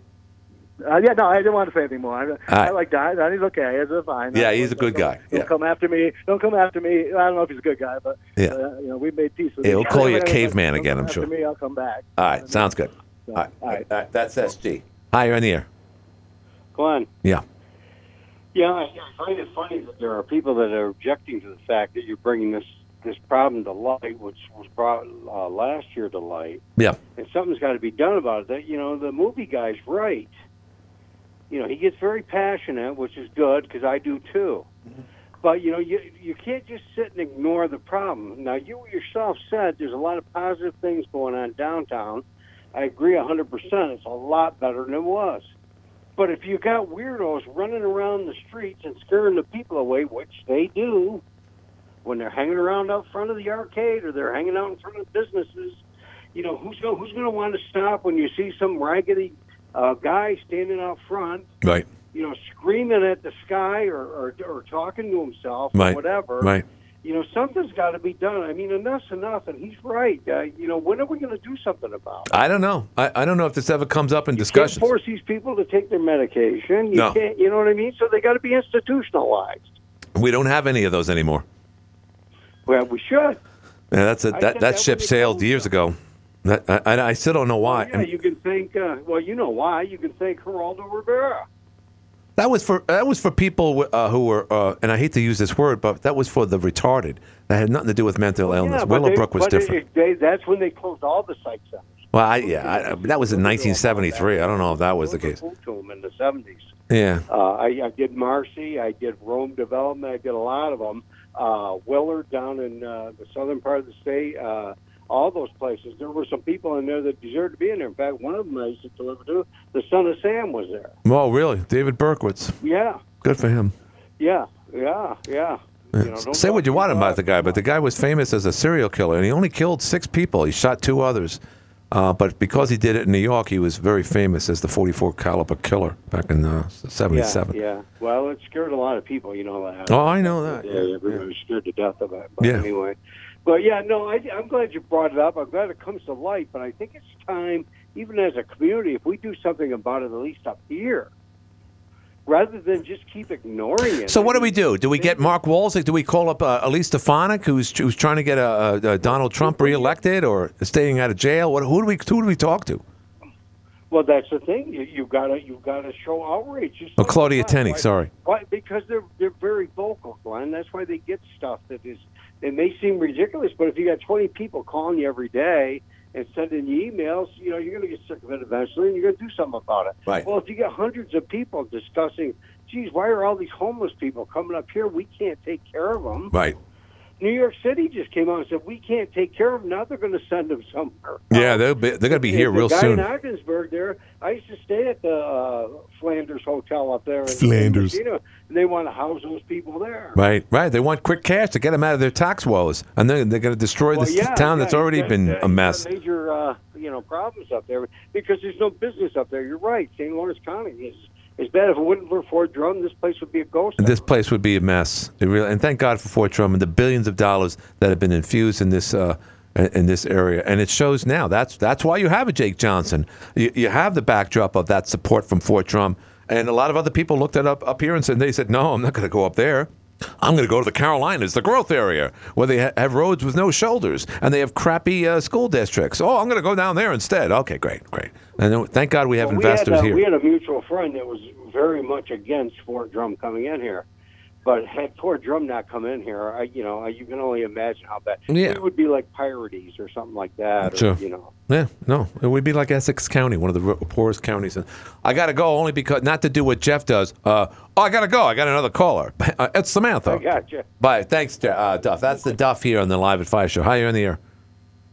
Uh, yeah, no, I didn't want to say anything more. I, I right. like Donnie. Donnie's okay. He's fine. Yeah, he's a good guy. Don't Yeah. come after me. Don't come after me. I don't know if he's a good guy, but Yeah. uh, you know, we made peace with Yeah, each he'll call you a caveman don't again, come I'm sure. After me, I'll come back. All right, sounds good. All right, all right, all right, that's SG. Hi, you're on the air. Glenn. Yeah. Yeah, I, I find it funny that there are people that are objecting to the fact that you're bringing this this problem to light, which was brought uh, last year to light, Yeah. and something's got to be done about it. That you know, the movie guy's right. You know, he gets very passionate, which is good because I do too. But you know, you you can't just sit and ignore the problem. Now, you yourself said there's a lot of positive things going on downtown. I agree 100%. It's a lot better than it was. But if you got weirdos running around the streets and scaring the people away, which they do, when they're hanging around out front of the arcade or they're hanging out in front of businesses, you know who's going who's going to want to stop when you see some raggedy uh, guy standing out front, Right. you know, screaming at the sky or or, or talking to himself Right. or whatever. Right. You know, something's got to be done. I mean, enough's enough, and he's right. Uh, you know, when are we going to do something about it? I don't know. I, I don't know if this ever comes up in can't discussions. force these people to take their medication. You No. can't. You know what I mean? So they got to be institutionalized. We don't have any of those anymore. Well, we should. Yeah, that's a, that that that ship sailed years ago. That, I, I I still don't know why. Yeah, you can thank. Uh, well, you know why? You can thank Geraldo Rivera. That was for that was for people uh, who were, uh, and I hate to use this word, but that was for the retarded. That had nothing to do with mental illness. yeah, but they- Willowbrook was different. they, that's when they closed all the psych centers. well, I, yeah, I, that was in 1973. I don't know if that was the case. To them in the seventies. Yeah. Uh, I, I did Marcy. I did Rome Development. I did a lot of them. Uh, Willard down in uh, the southern part of the state. All those places. There were some people in there that deserved to be in there. In fact, one of them I used to deliver to, the son of Sam, was there. Oh, really, David Berkowitz. Yeah, Good for him. yeah, yeah, yeah. Yeah. You know, Say what you want about- the guy, but the guy was famous as a serial killer, and he only killed six people. He shot two others. Uh, but because he did it in New York, he was very famous as the 44 caliber killer back in uh, 77. Yeah, yeah. Well, it scared a lot of people. You know that. Oh, I know that. Yeah, everybody was scared to death of it. But Yeah. anyway, but yeah, no, I, I'm glad you brought it up. I'm glad it comes to light. But I think it's time, even as a community, if we do something about it, at least up here, rather than just keep ignoring it. So what do we do? Do we get Mark Walczyk? Do we call up uh, Elise Stefanik, who's who's trying to get uh, uh, Donald Trump reelected or staying out of jail? What, who do we who do we talk to? Well, that's the thing. You, you gotta you gotta show outrage. Just Oh, Claudia. Tenney, sorry. Why? Because they're they're very vocal, Glenn. That's why they get stuff that is. It may seem ridiculous, but if you got twenty people calling you every day and sending you emails, you know you're going to get sick of it eventually, and you're going to do something about it. Right. Well, if you get hundreds of people discussing, geez, why are all these homeless people coming up here? We can't take care of them. Right. New York City just came out and said we can't take care of them. Now they're going to send them somewhere. Yeah, they'll be, they're going to be here the real guy soon. in Ogdensburg there, I used to stay at the uh, Flanders Hotel up there. In, Flanders. In Massena, and they want to house those people there. Right, right. They want quick cash to get them out of their tax woes, and then they're going to destroy Well, this yeah, town yeah, that's already you've got- been uh, a mess. Major, uh, you know, problems up there because there's no business up there. You're right. St. Lawrence County is is bad. If it wouldn't for Fort Drum, this place would be a ghost. This place would be a mess. Really, and thank God for Fort Drum and the billions of dollars that have been infused in this uh, in this area, and it shows now. That's that's why you have a Jake Johnson. You, you have the backdrop of that support from Fort Drum, and a lot of other people looked at up up here and said they said, no, I'm not going to go up there. I'm going to go to the Carolinas, the growth area, where they ha- have roads with no shoulders and they have crappy uh, school districts. Oh, I'm going to go down there instead. Okay, great, great. And then, thank God we have Well, investors we had, uh, here. We had a mutual friend that was very much against Fort Drum coming in here. But had Fort Drum not come in here, I, you know, you can only imagine how bad. Yeah. It would be like Pirates or something like that. Or, Sure. You know. Yeah, no, it would be like Essex County, one of the poorest counties. And I got to go only because not to do what Jeff does. Uh, oh, I got to go. I got another caller. Uh, it's Samantha. I gotcha. Bye. Thanks, Je- uh, Duff. That's the Duff here on the Live at Five show. Hi, you're in the air.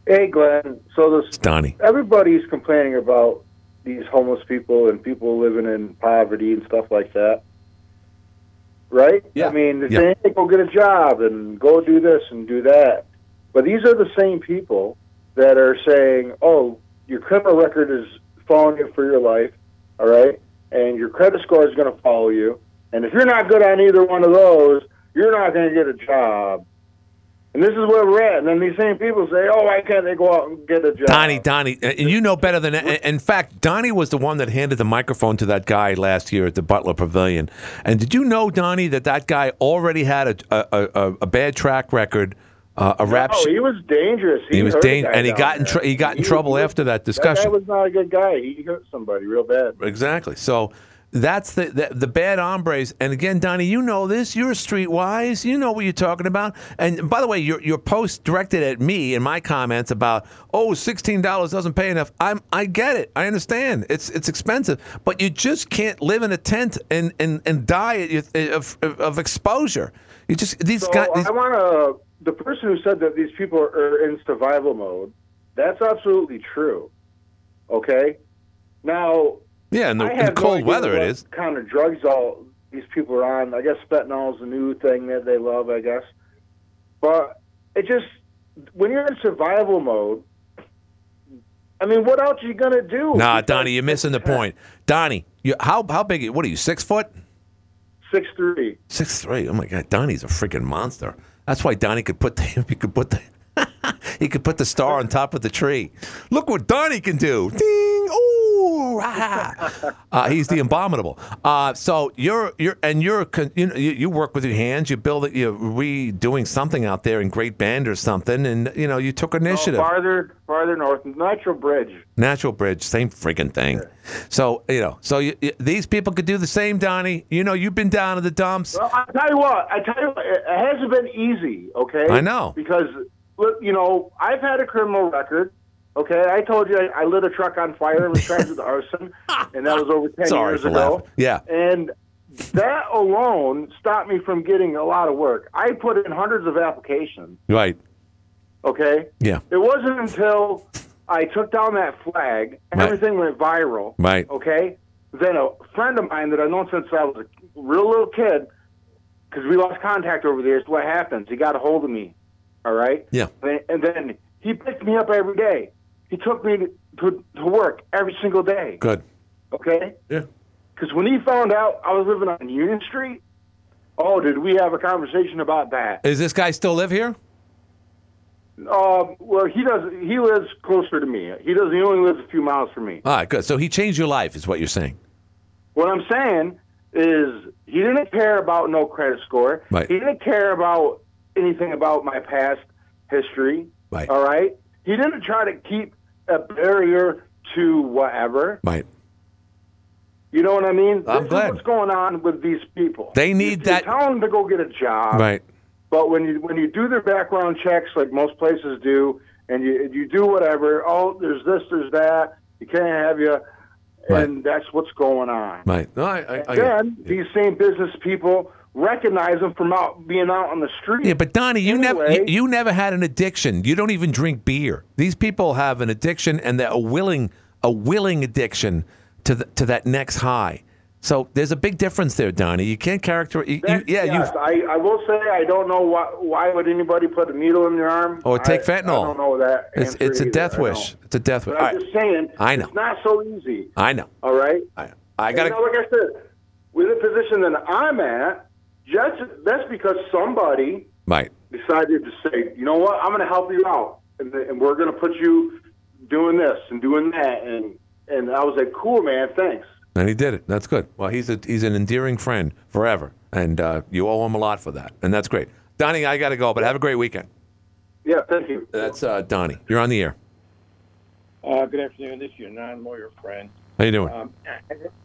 Hey, Glenn. So this Donnie. everybody's complaining about these homeless people and people living in poverty and stuff like that, right? Yeah. I mean, they're Yeah. saying, hey, go get a job and go do this and do that. But these are the same people that are saying, oh, your criminal record is following you for your life, all right? And your credit score is going to follow you. And if you're not good on either one of those, you're not going to get a job. And this is where we're at. And then these same people say, oh, why can't they go out and get a job? Donnie, Donnie, uh, and you know better than. In fact, Donnie was the one that handed the microphone to that guy last year at the Butler Pavilion. And did you know, Donnie, that that guy already had a a, a, a bad track record, uh, a rap. Oh, he was dangerous. He was hurt a dan- and he got in tr- he got in He- trouble he- after that That discussion. guy was not a good guy. He hurt somebody real bad. Exactly. So that's the, the the bad hombres. And again, Donnie, you know this. You're streetwise. You know what you're talking about. And by the way, your your post directed at me and my comments about oh, sixteen dollars doesn't pay enough. I'm I get it. I understand. It's it's expensive, but you just can't live in a tent and and and die of of, of exposure. You just these So guys. These, I want to. The person who said that these people are in survival mode. That's absolutely true. Okay. Now. Yeah, in the, in the cold no weather, it is. kind of drugs all these people are on. I guess fentanyl is the new thing that they love. I guess, but it just when you're in survival mode. I mean, what else are you gonna do? Nah, Donnie, you're missing the point. Donnie, you, how how big? What are you? Six foot? Six three. Six three. Oh my God, Donnie's a freaking monster. That's why Donnie could put the he could put the he could put the star on top of the tree. Look what Donnie can do. Ding! Uh, he's the abominable. Uh, so you're you're and you're con- you know you, you work with your hands. You build it. You're redoing something out there in Great Bend or something, and you know you took initiative. Oh, farther, farther north, Natural Bridge. Natural Bridge, same freaking thing. So you know, so you, you- these people could do the same, Donnie. You know, you've been down in the dumps. Well, I tell you what, I tell you what, it it hasn't been easy. Okay, I know. because look, you know I've had a criminal record. Okay, I told you I, I lit a truck on fire and was charged with arson, and that was over ten Sorry years for ago. laughing. Yeah. and that alone stopped me from getting a lot of work. I put in hundreds of applications. Right. Okay, Yeah. it wasn't until I took down that flag and Right. everything went viral. Right. Okay. Then a friend of mine that I've known since I was a real little kid, because we lost contact over the years. What happens? He got a hold of me. All right. Yeah. And and then he picked me up every day. He took me to, to, to work every single day. Good. Okay? Yeah. Because when he found out I was living on Union Street, oh, did we have a conversation about that? Is this guy still live here? Um, well, he does. He lives closer to me. He does. He only lives a few miles from me. All right, good. So he changed your life, is what you're saying. What I'm saying is he didn't care about no credit score. Right. He didn't care about anything about my past history. Right. All right. He didn't try to keep a barrier to whatever. Right. You know what I mean? I'm this glad. Is what's going on with these people? They need you, that- You tell them to go get a job. Right. But when you when you do their background checks, like most places do, and you you do whatever, oh, there's this, there's that, you can't have you, and that's what's going on. Right. No, I, I, I then these same business people recognize them from out being out on the street. Yeah, but Donnie, you never you, you never had an addiction. You don't even drink beer. These people have an addiction, and they're a willing a willing addiction to the, to that next high. So there's a big difference there, Donnie. You can't characterize. You, you, yeah, yes, I, I will say I don't know why why would anybody put a needle in your arm Or take I- fentanyl. I don't know that. it's it's a either. death wish. It's a death wish. I'm right. just saying, I know. it's not so easy. I know. All right. I I got you know, like I said, with the position that I'm at, just that's because somebody right. decided to say, you know what, I'm going to help you out, and, and we're going to put you doing this and doing that, and and I was like, cool, man, thanks. And he did it. That's good. Well, he's a he's an endearing friend forever, and uh, you owe him a lot for that, and that's great. Donnie, I got to go, but have a great weekend. Yeah, thank you. That's uh, Donnie. You're on the air. Uh, good afternoon. This is your non-lawyer friend. How you doing? Um,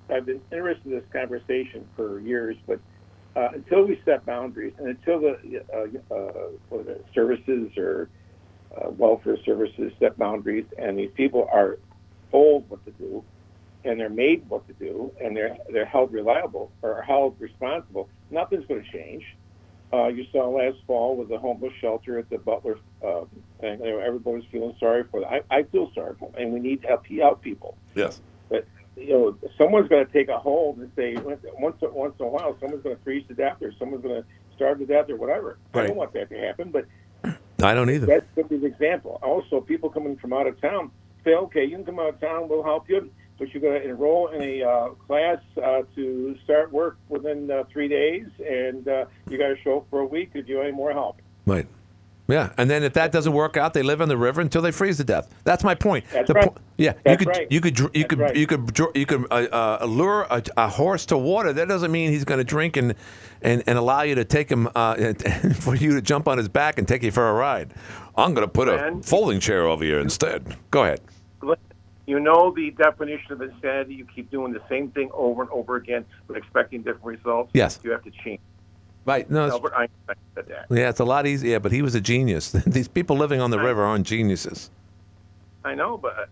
I've been interested in this conversation for years, but uh, until we set boundaries and until the uh, uh, services or uh, welfare services set boundaries, and these people are told what to do, and they're made what to do, and they're they're held reliable or held responsible, nothing's going to change. Uh, you saw last fall with the homeless shelter at the Butler uh, thing. Everybody was feeling sorry for them. I, I feel sorry for them, and we need to help, help people. Yes. You know, someone's going to take a hold and say once once in a while, someone's going to freeze to death, or someone's going to starve to death, or whatever. I don't want that to happen, but I don't either. that's be an example. Also, people coming from out of town say, okay, you can come out of town, we'll help you, but you're going to enroll in a uh, class uh, to start work within uh, three days, and uh, you got to show up for a week if you want any more help. Right. Yeah, and then if that doesn't work out, they live on the river until they freeze to death. That's my point. That's The right. po- yeah, you could right. you could you That's could right. you could you could uh, uh, lure a, a horse to water. That doesn't mean he's going to drink and, and and allow you to take him uh, for you to jump on his back and take you for a ride. I'm going to put a folding chair over here instead. Go ahead. You know the definition of insanity. You keep doing the same thing over and over again, but expecting different results. Yes. You have to change. Right. No. Albert Einstein said that. yeah, it's a lot easier. Yeah, but he was a genius. These people living on the river aren't geniuses. I know, but uh,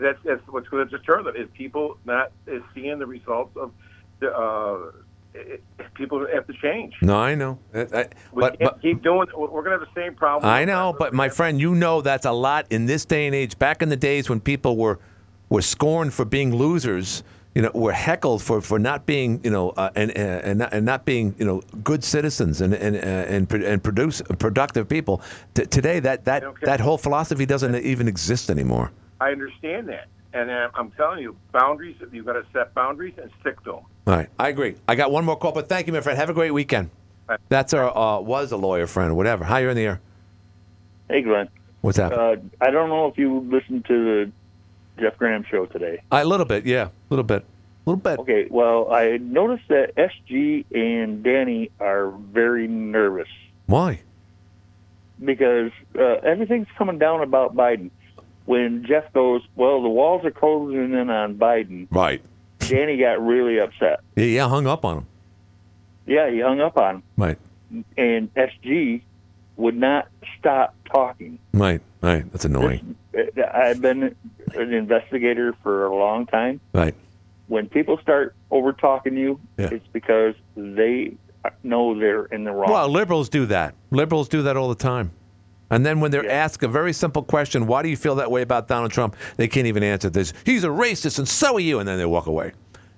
that's that's what's going to deter them is people not is seeing the results of the. Uh, it, people have to change. No, I know. I- I- We but, can't but keep doing. We're going to have the same problem. I know, but my friend, you know that's a lot in this day and age. Back in the days when people were were scorned for being losers, you know, were heckled for, for not being, you know, uh, and, uh, and not, and not being, you know, good citizens and and uh, and, and produce productive people. T- today, that that Okay. that whole philosophy doesn't even exist anymore. I understand that, and uh, I'm telling you, boundaries. You've got to set boundaries and stick to them. All right, I agree. I got one more call, but thank you, my friend. Have a great weekend. That's our uh, was a lawyer friend, whatever. Hi, you're in the air. Hey, Glenn. What's up? Uh, I don't know if you listened to the Jeff Graham show today. a little bit, yeah, a little bit, a little bit. Okay, well, I noticed that SG and Danny are very nervous Why? because uh, everything's coming down about Biden. When Jeff goes, well, the walls are closing in on Biden, Right. Danny got really upset. Yeah, yeah, hung up on him. Yeah, he hung up on him. Right. And SG would not stop talking. Right, right. That's annoying. Uh, I've been an investigator for a long time. Right. When people start over talking you, Yeah. it's because they know they're in the wrong. Well, liberals do that. Liberals do that all the time. And then when they're asked a very simple question, why do you feel that way about Donald Trump? They can't even answer this. He's a racist, and so are you. And then they walk away.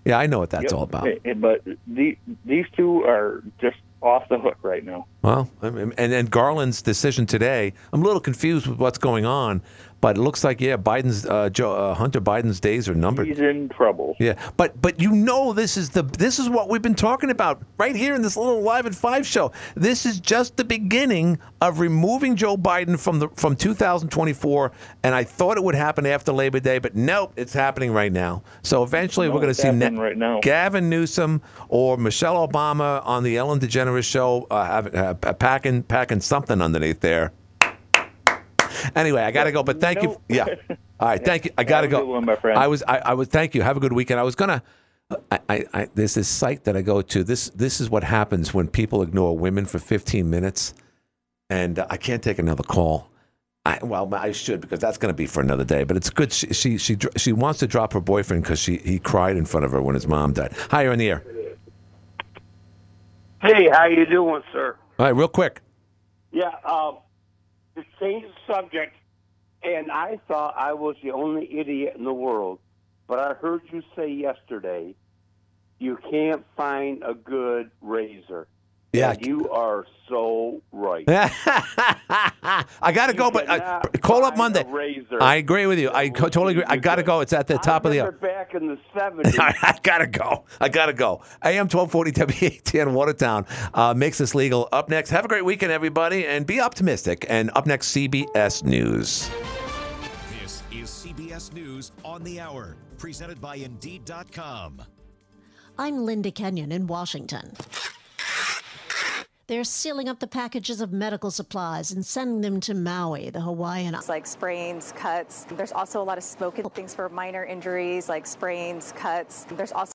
Yeah, I know what that's Yep. all about. Eh, But the, these two are just off the hook right now. Well, and and Garland's decision today, I'm a little confused with what's going on, But it looks like yeah, Biden's uh, Joe, uh, Hunter Biden's days are numbered. He's in trouble. Yeah, but but you know this is the this is what we've been talking about right here in this little live at five show. This is just the beginning of removing Joe Biden from the from 2024, and I thought it would happen after Labor Day, but nope, it's happening right now. So eventually No, we're going to see Ne- right now. Gavin Newsom or Michelle Obama on the Ellen DeGeneres show, uh, have, uh, packing packing something underneath there. Anyway, I got to go, but thank you. Yeah. All right, thank you. I got to Have a go. good one, my friend. I was. I, I was. Thank you. Have a good weekend. I was gonna. I, I, I, there's this site that I go to. This this is what happens when people ignore women for 15 minutes, and uh, I can't take another call. I, well, I should because that's going to be for another day. But it's good. She she she, she wants to drop her boyfriend because she he cried in front of her when his mom died. Hi, you're on the air. Hey, how you doing, sir? All right, real quick. Yeah, um, to change the subject, and I thought I was the only idiot in the world, but I heard you say yesterday you can't find a good razor. Yeah. And you are so right. I got to go, but uh, call up Monday. razor. I agree with you. I co- totally agree. I got to go. It's at the top of the hour. Back in the 70s. I gotta go. I gotta go. AM twelve forty WATN Watertown uh, makes this legal. Up next, have a great weekend, everybody, and be optimistic. And up next, CBS News. This is CBS News on the Hour, presented by Indeed.com. I'm Linda Kenyon in Washington. They're sealing up the packages of medical supplies and sending them to Maui, the Hawaiian. It's like sprains, cuts. There's also a lot of smoke and things for minor injuries like sprains, cuts. There's also